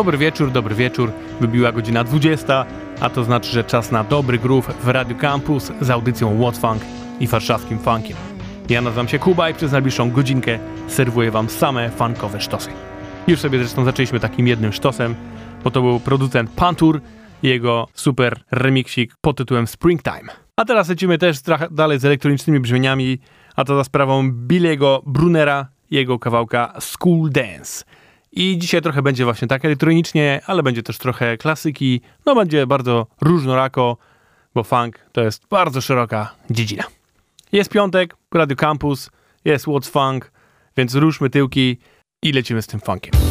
Dobry wieczór, dobry wieczór. Wybiła godzina 20, a to znaczy, że czas na dobry groove w Radio Campus z audycją What Funk i warszawskim funkiem. Ja nazywam się Kuba i przez najbliższą godzinkę serwuję wam same funkowe sztosy. Już sobie zresztą zaczęliśmy takim jednym sztosem, bo to był producent Pantur i jego super remiksik pod tytułem Springtime. A teraz lecimy też dalej z elektronicznymi brzmieniami, a to za sprawą Billiego Brunera jego kawałka School Dance. I dzisiaj trochę będzie właśnie tak elektronicznie, ale będzie też trochę klasyki. No będzie bardzo różnorako, bo funk to jest bardzo szeroka dziedzina. Jest piątek, Radio Campus, jest What's Funk, więc ruszmy tyłki i lecimy z tym funkiem.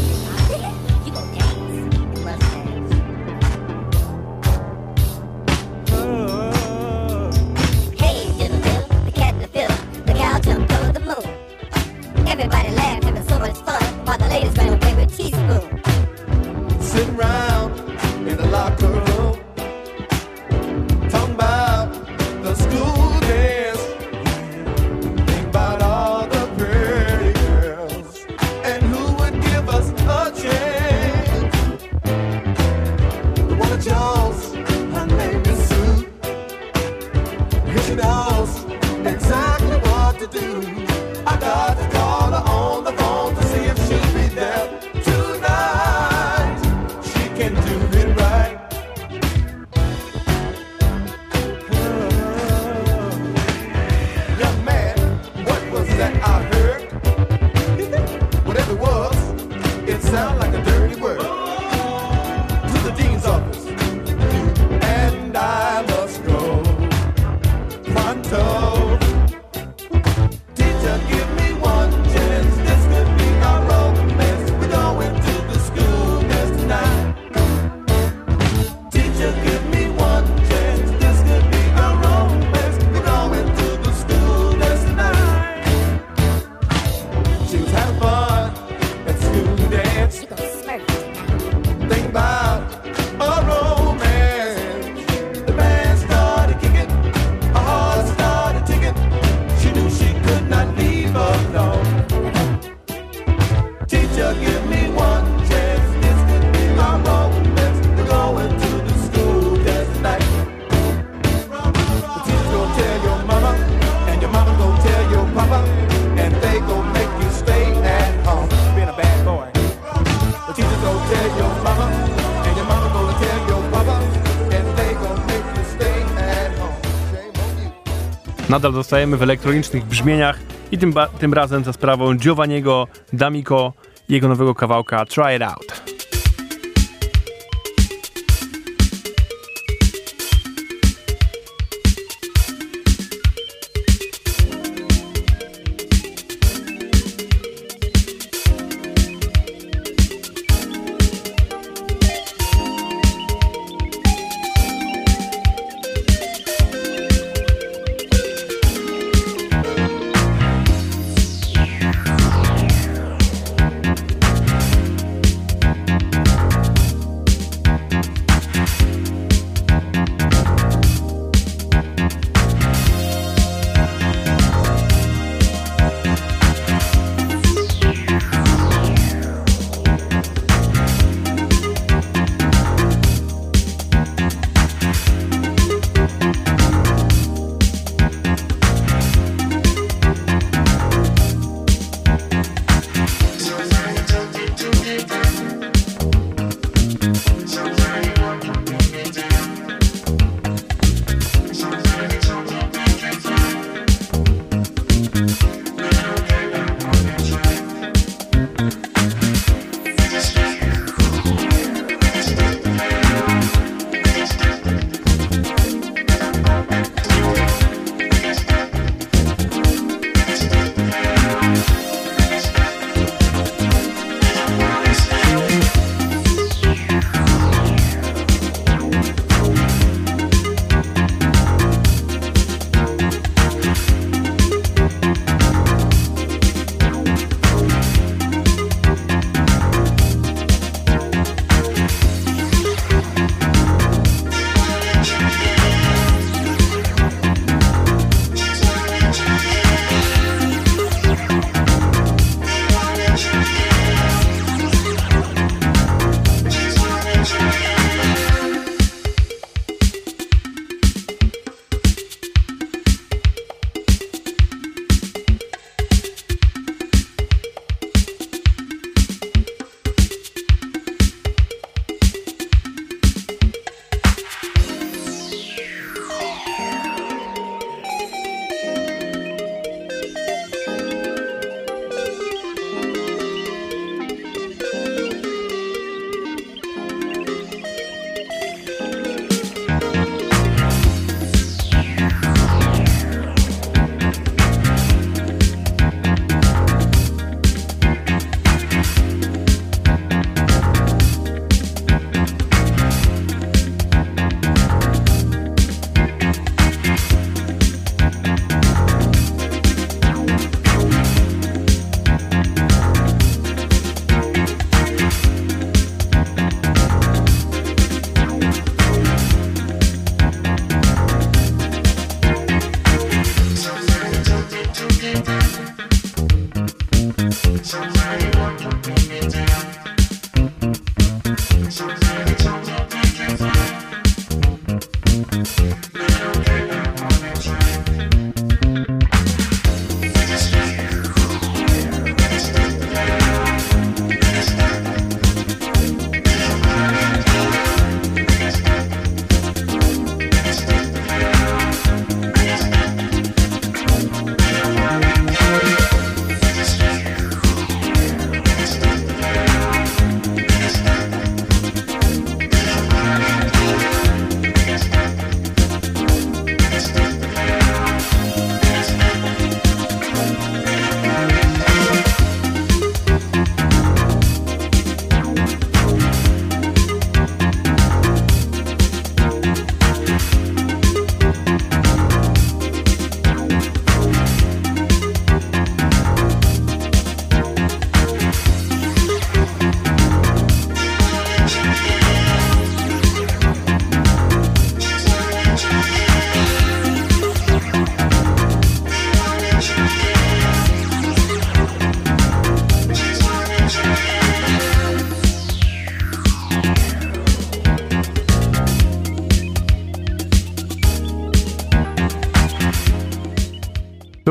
Nadal zostajemy w elektronicznych brzmieniach i tym, tym razem za sprawą Giovanniego D'Amico i jego nowego kawałka Try It Out.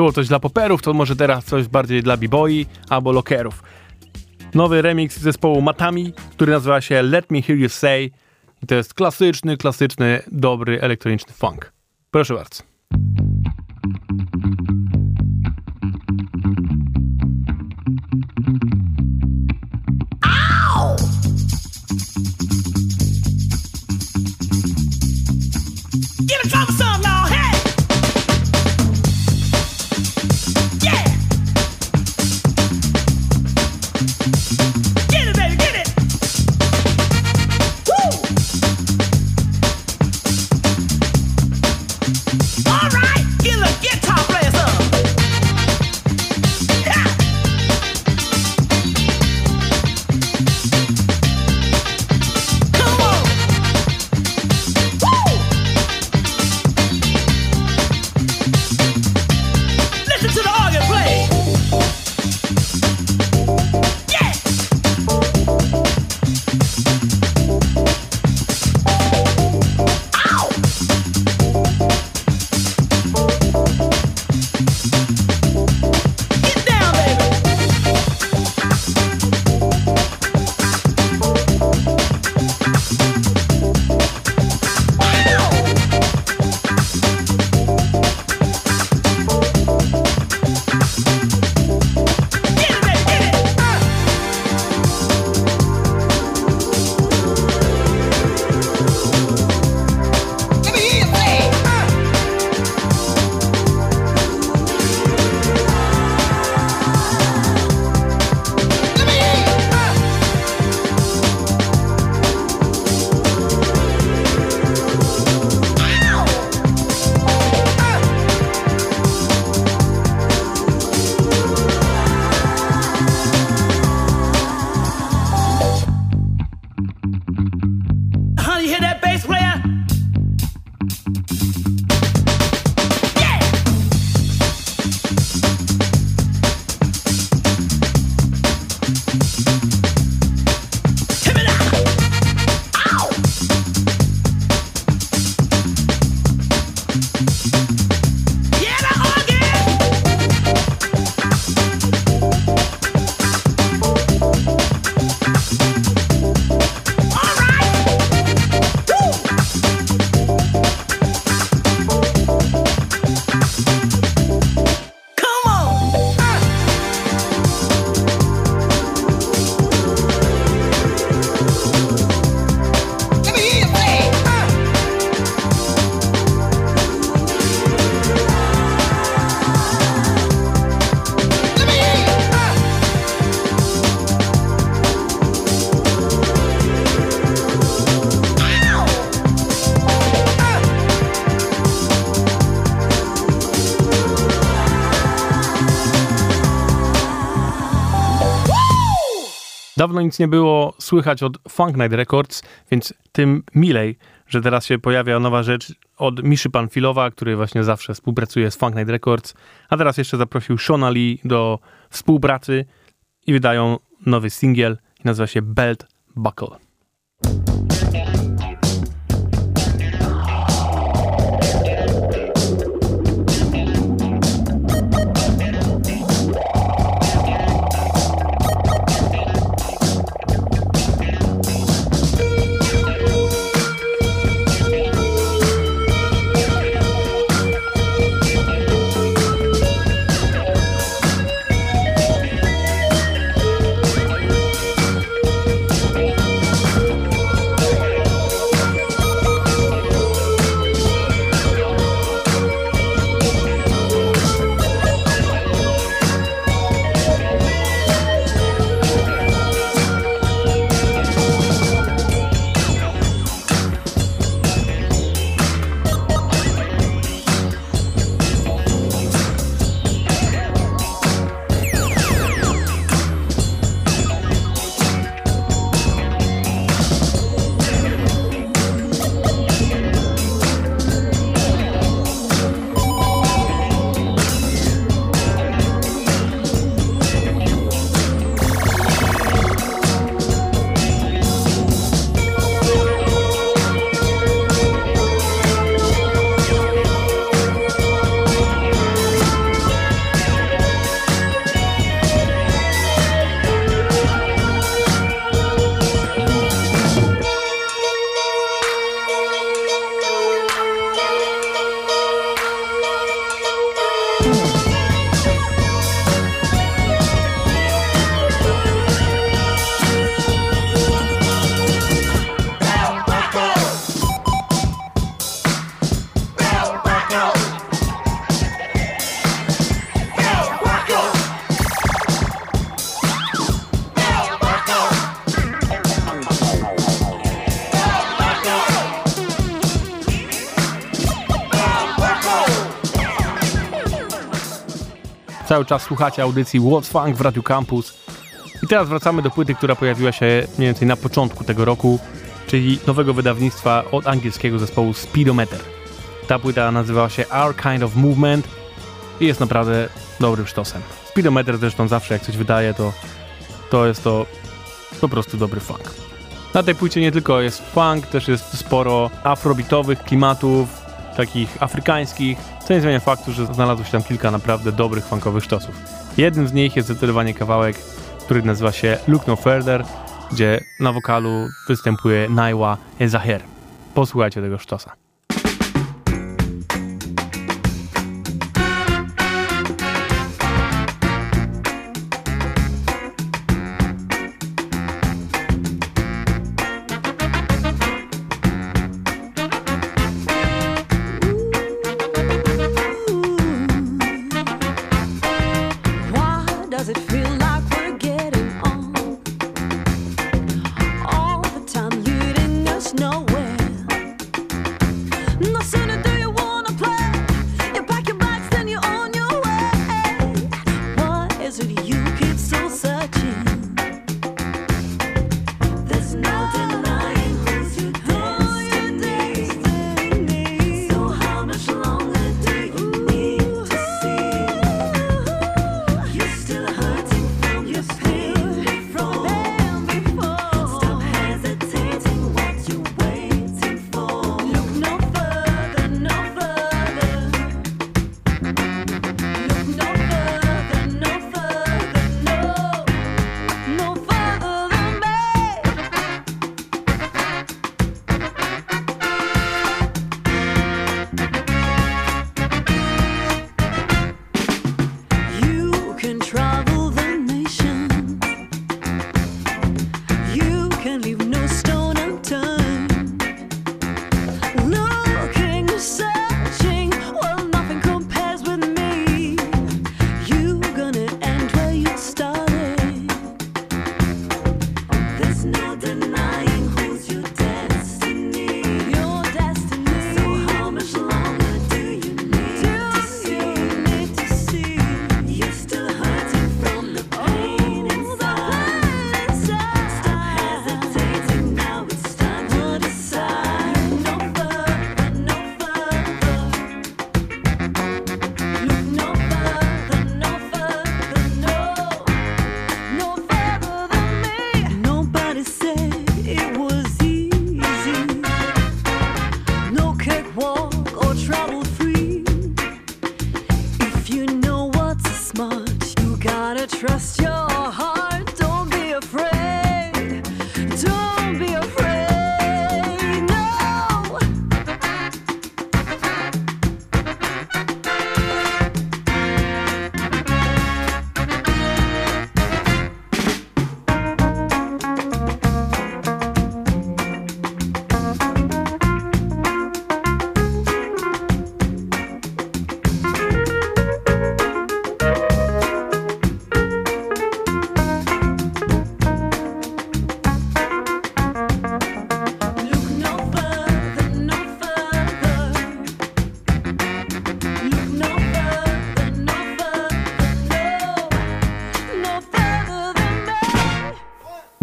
Było coś dla poperów, to może teraz coś bardziej dla b-boyi albo lockerów. Nowy remix zespołu Matami, który nazywa się Let Me Hear You Say i to jest klasyczny, klasyczny, dobry elektroniczny funk. Proszę bardzo. Dawno nic nie było słychać od Funk Night Records, więc tym milej, że teraz się pojawia nowa rzecz od Miszy Panfilowa, który właśnie zawsze współpracuje z Funk Night Records, a teraz jeszcze zaprosił Shona Lee do współpracy i wydają nowy singiel i nazywa się Belt Buckle. Cały czas słuchacie audycji What's Funk w Radiu Campus. I teraz wracamy do płyty, która pojawiła się mniej więcej na początku tego roku, czyli nowego wydawnictwa od angielskiego zespołu Speedometer. Ta płyta nazywała się Our Kind of Movement i jest naprawdę dobrym sztosem. Speedometer zresztą zawsze jak coś wydaje, to, to jest to po prostu dobry funk. Na tej płycie nie tylko jest funk, też jest sporo afrobitowych klimatów, takich afrykańskich, co nie zmienia faktu, że znalazło się tam kilka naprawdę dobrych funkowych sztosów. Jednym z nich jest zdecydowanie kawałek, który nazywa się Look No Further, gdzie na wokalu występuje Naiwa Ezaher. Posłuchajcie tego sztosa.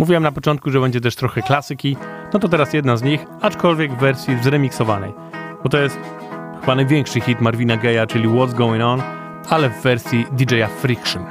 Mówiłem na początku, że będzie też trochę klasyki, no to teraz jedna z nich, aczkolwiek w wersji zremiksowanej. Bo to jest chyba największy hit Marvina Gaye'a, czyli What's Going On, ale w wersji DJ-a Friction.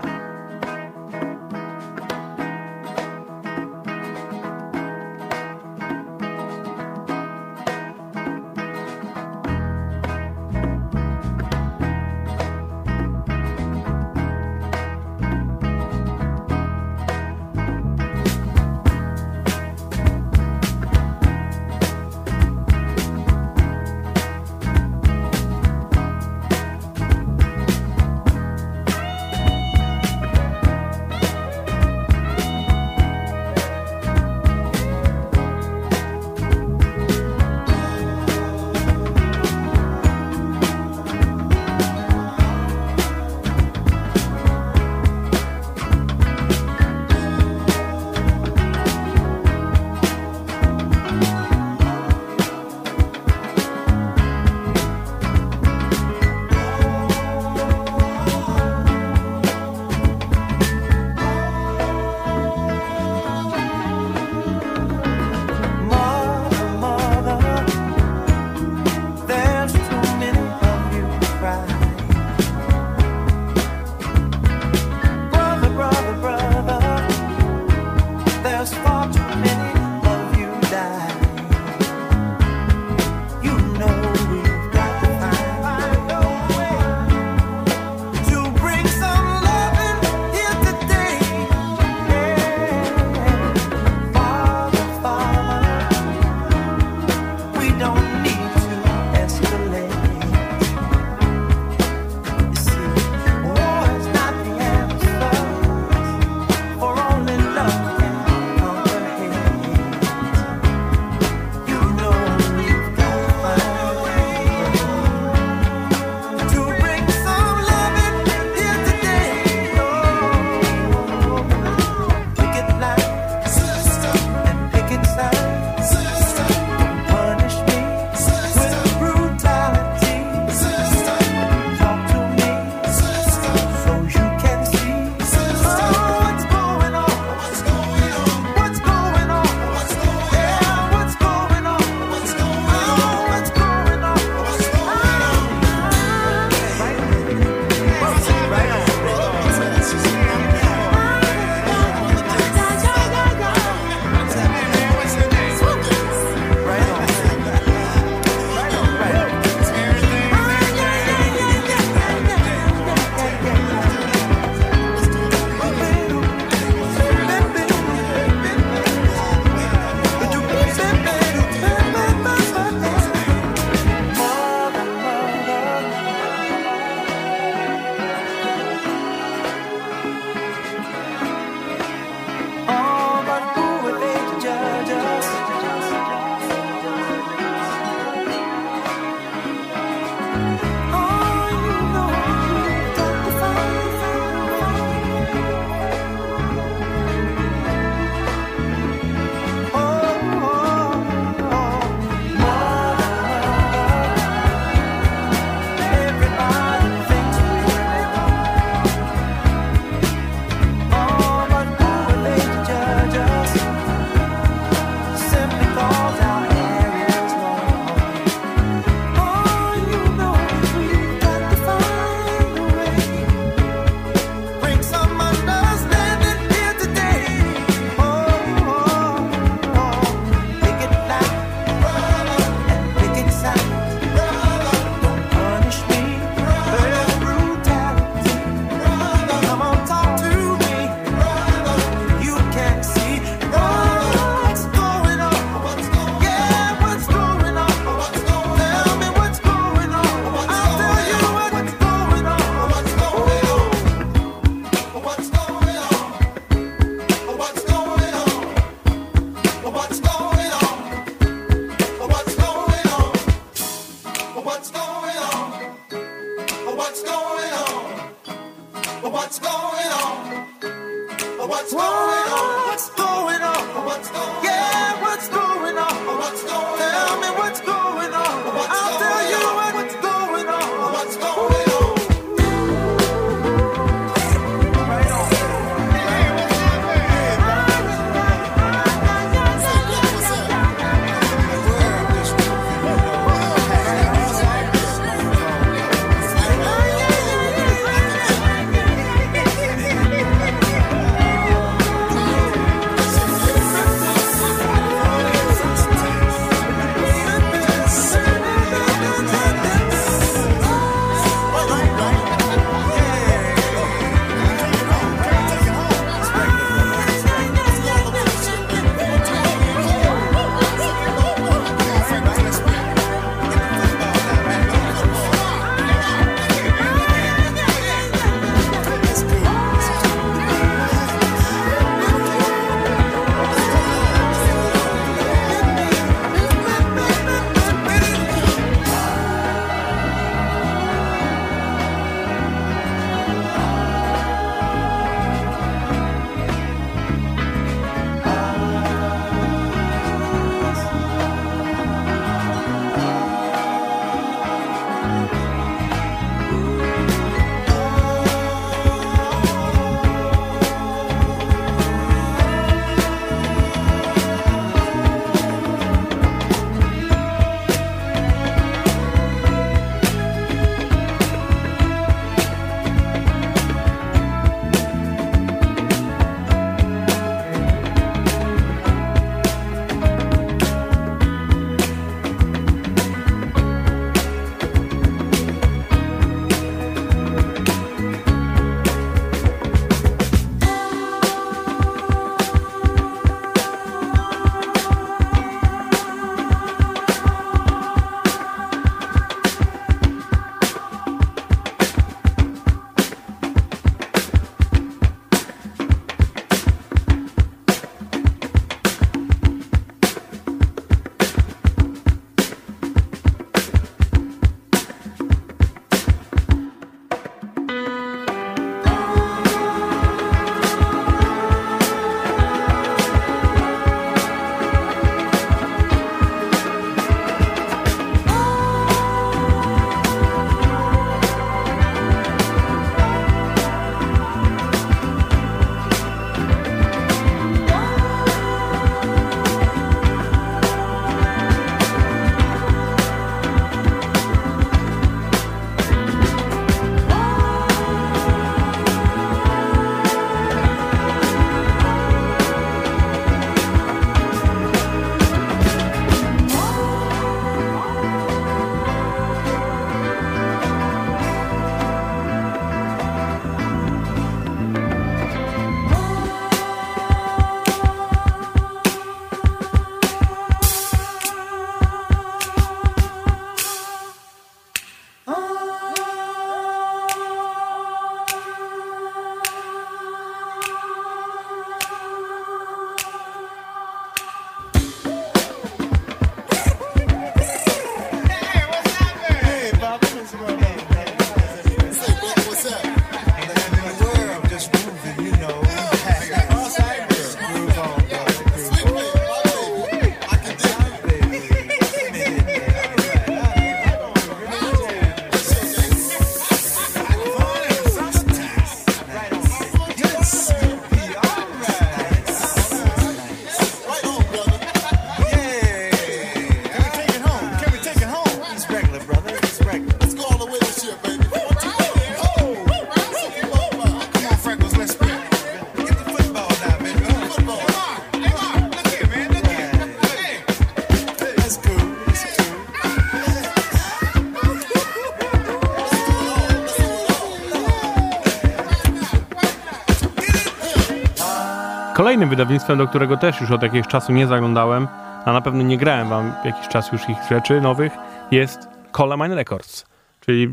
Kolejnym wydawnictwem, do którego też już od jakiegoś czasu nie zaglądałem, a na pewno nie grałem wam jakiś czas już ich rzeczy nowych, jest Colamine Records. Czyli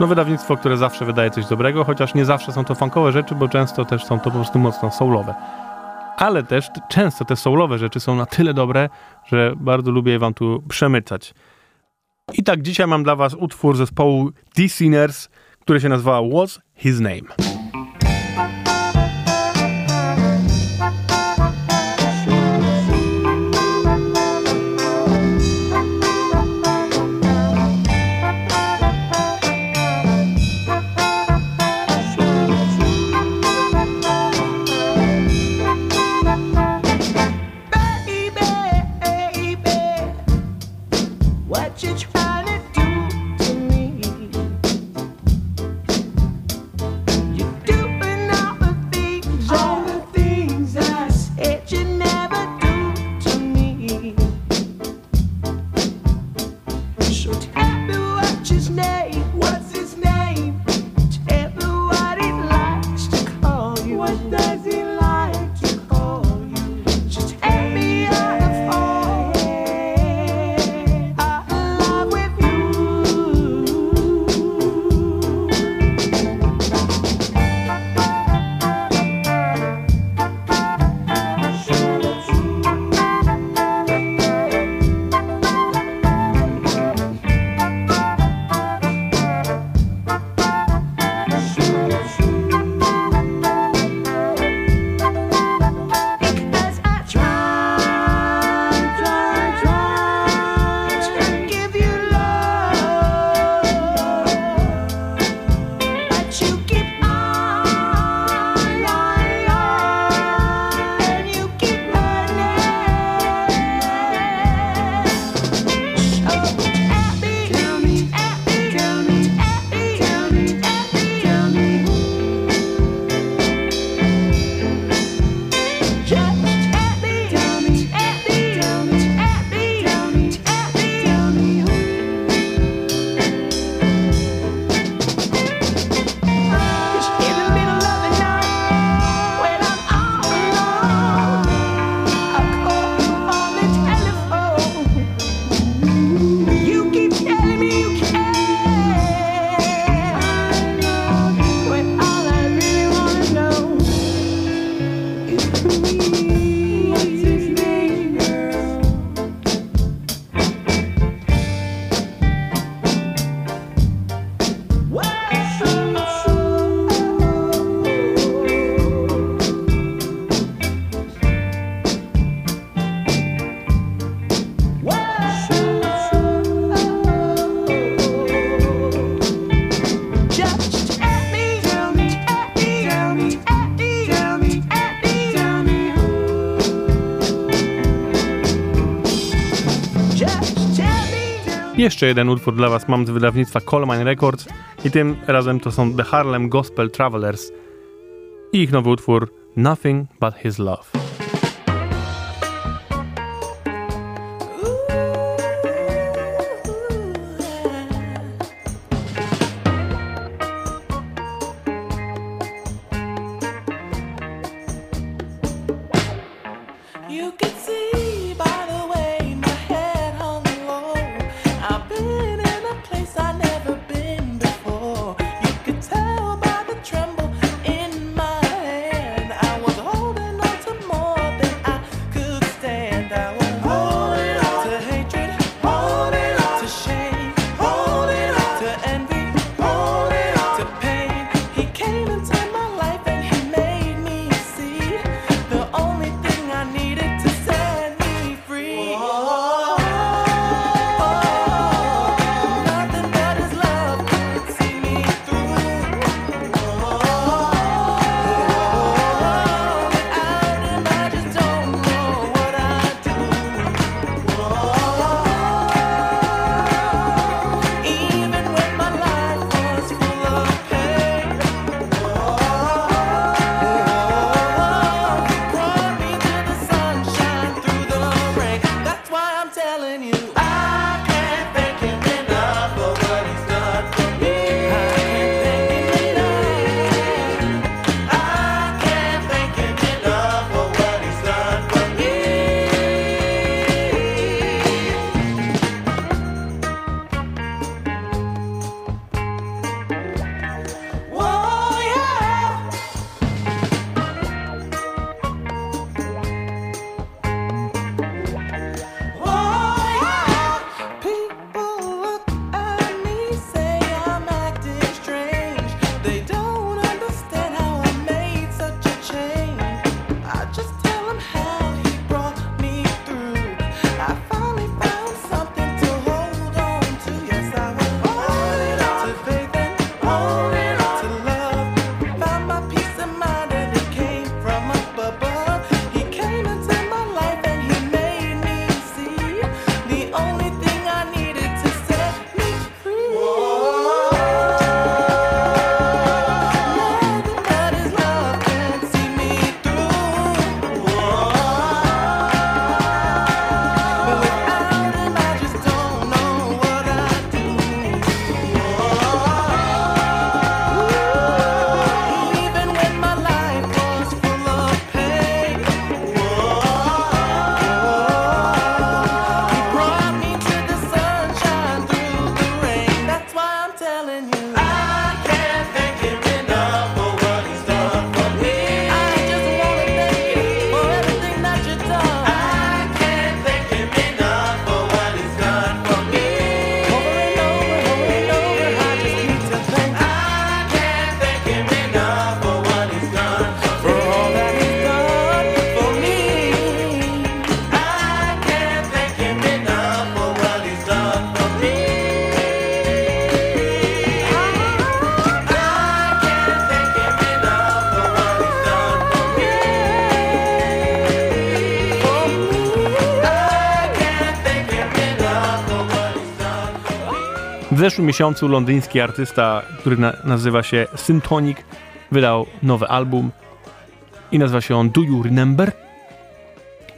no, wydawnictwo, które zawsze wydaje coś dobrego, chociaż nie zawsze są to funkowe rzeczy, bo często też są to po prostu mocno soulowe. Ale też często te soulowe rzeczy są na tyle dobre, że bardzo lubię wam tu przemycać. I tak dzisiaj mam dla was utwór zespołu The Sinners, który się nazywa What's His Name. Jeszcze jeden utwór dla Was mam z wydawnictwa Colemine Records i tym razem to są The Harlem Gospel Travelers i ich nowy utwór Nothing But His Love. You can see by the miesiącu londyński artysta, który na, nazywa się Syntonic, wydał nowy album i nazywa się on Do You Remember?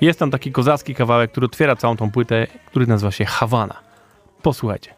Jest tam taki kozacki kawałek, który otwiera całą tą płytę, który nazywa się Havana. Posłuchajcie.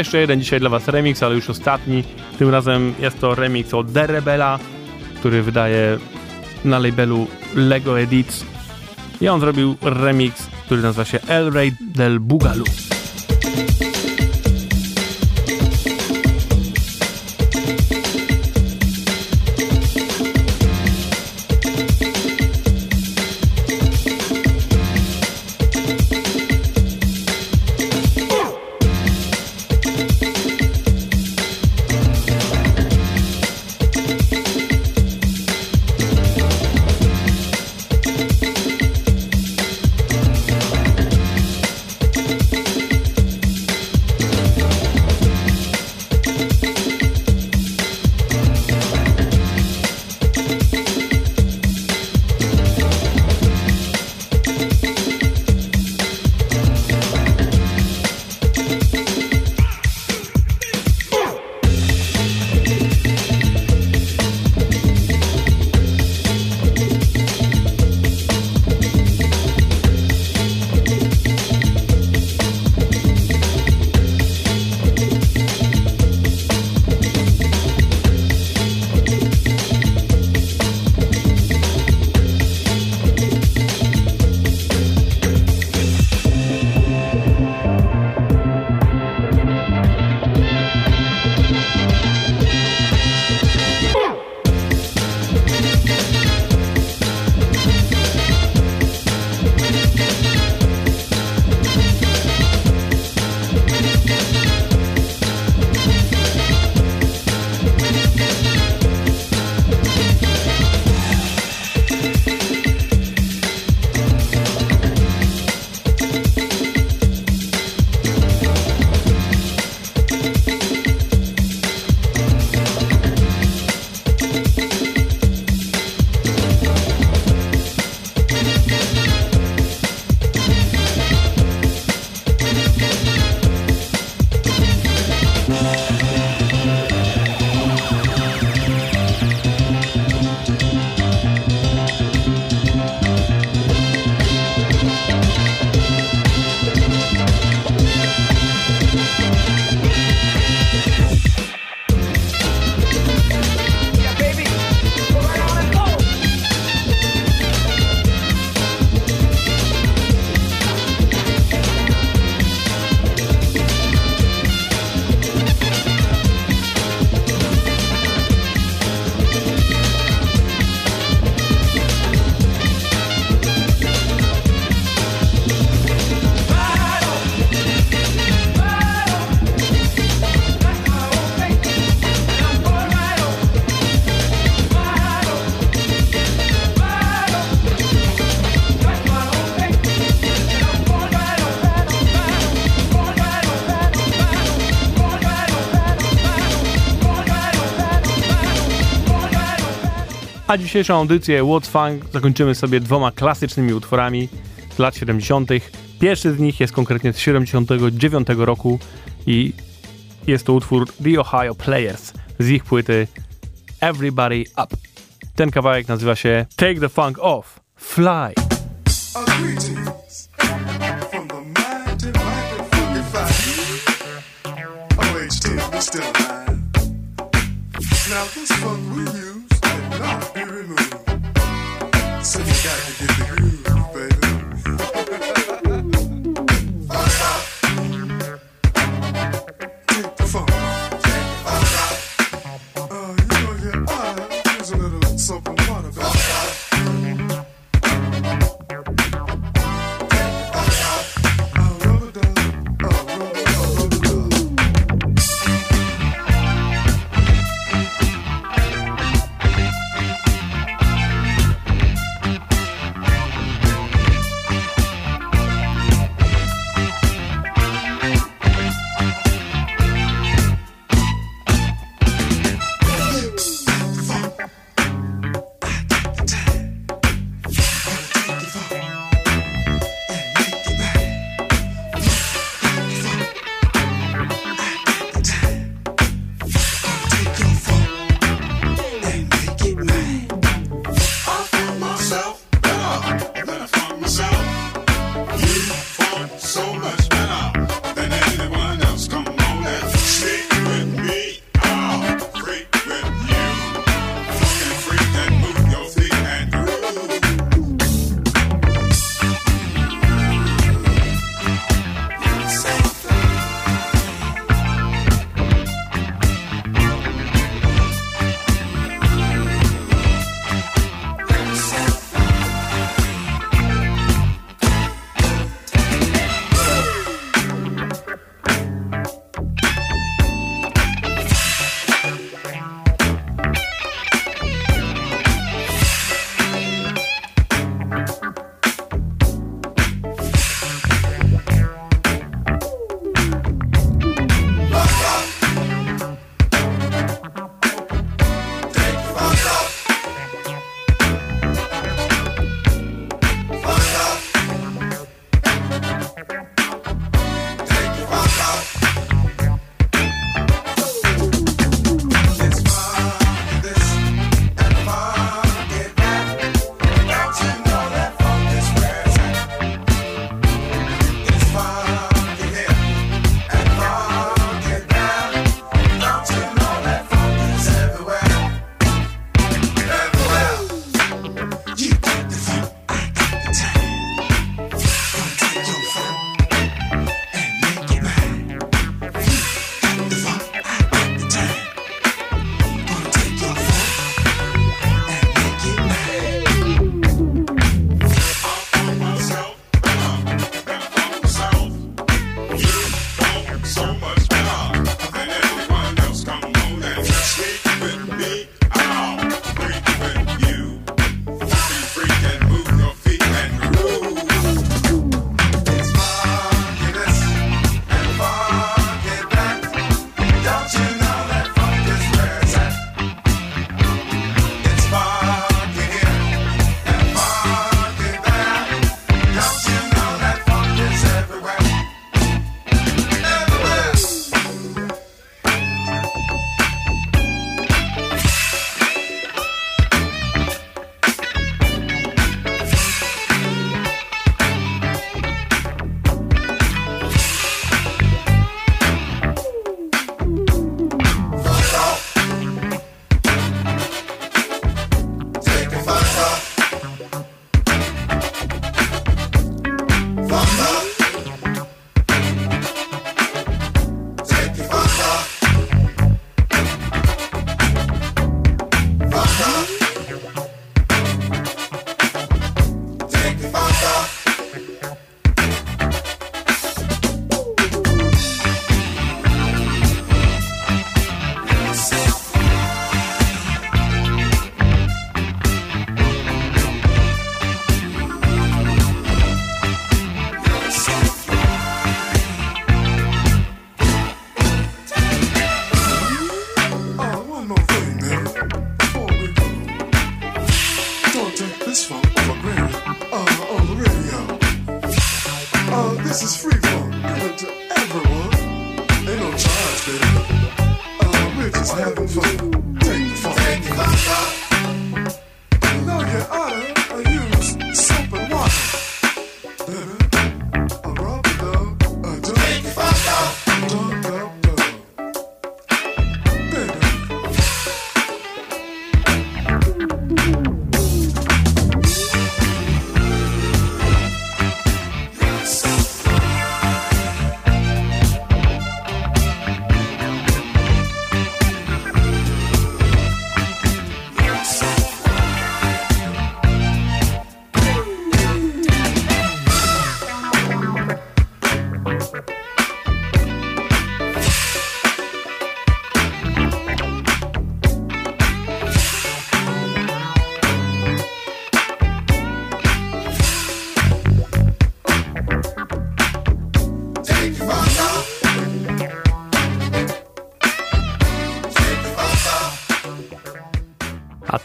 Jeszcze jeden dzisiaj dla Was remix, ale już ostatni. Tym razem jest to remix od The Rebela, który wydaje na labelu Lego Edits. I on zrobił remix, który nazywa się El Rey del Bugaloo. A dzisiejszą audycję What's Funk zakończymy sobie dwoma klasycznymi utworami z lat 70. Pierwszy z nich jest konkretnie z 79 roku i jest to utwór The Ohio Players z ich płyty Everybody Up. Ten kawałek nazywa się Take the Funk Off, Fly. Now this funk we use So you gotta get the groove, baby.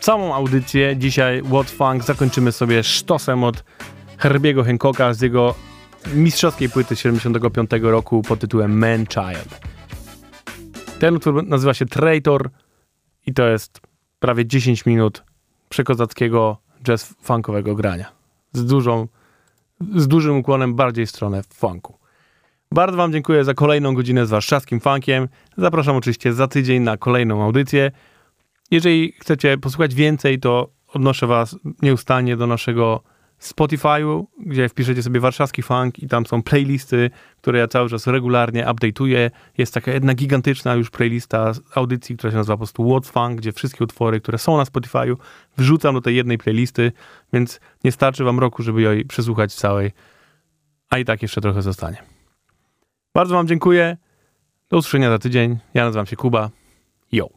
Całą audycję dzisiaj What Funk zakończymy sobie sztosem od Herbiego Hancocka z jego mistrzowskiej płyty z 75 roku pod tytułem Man Child. Ten utwór nazywa się Traitor i to jest prawie 10 minut przekozackiego jazz funkowego grania. Z dużą, z dużym ukłonem bardziej w stronę funku. Bardzo Wam dziękuję za kolejną godzinę z warszawskim funkiem. Zapraszam oczywiście za tydzień na kolejną audycję. Jeżeli chcecie posłuchać więcej, to odnoszę Was nieustannie do naszego Spotify'u, gdzie wpiszecie sobie warszawski funk i tam są playlisty, które ja cały czas regularnie update'uję. Jest taka jedna gigantyczna już playlista audycji, która się nazywa po prostu What's Funk, gdzie wszystkie utwory, które są na Spotify'u, wrzucam do tej jednej playlisty, więc nie starczy Wam roku, żeby jej przesłuchać całej, a i tak jeszcze trochę zostanie. Bardzo Wam dziękuję. Do usłyszenia za tydzień. Ja nazywam się Kuba. Yo.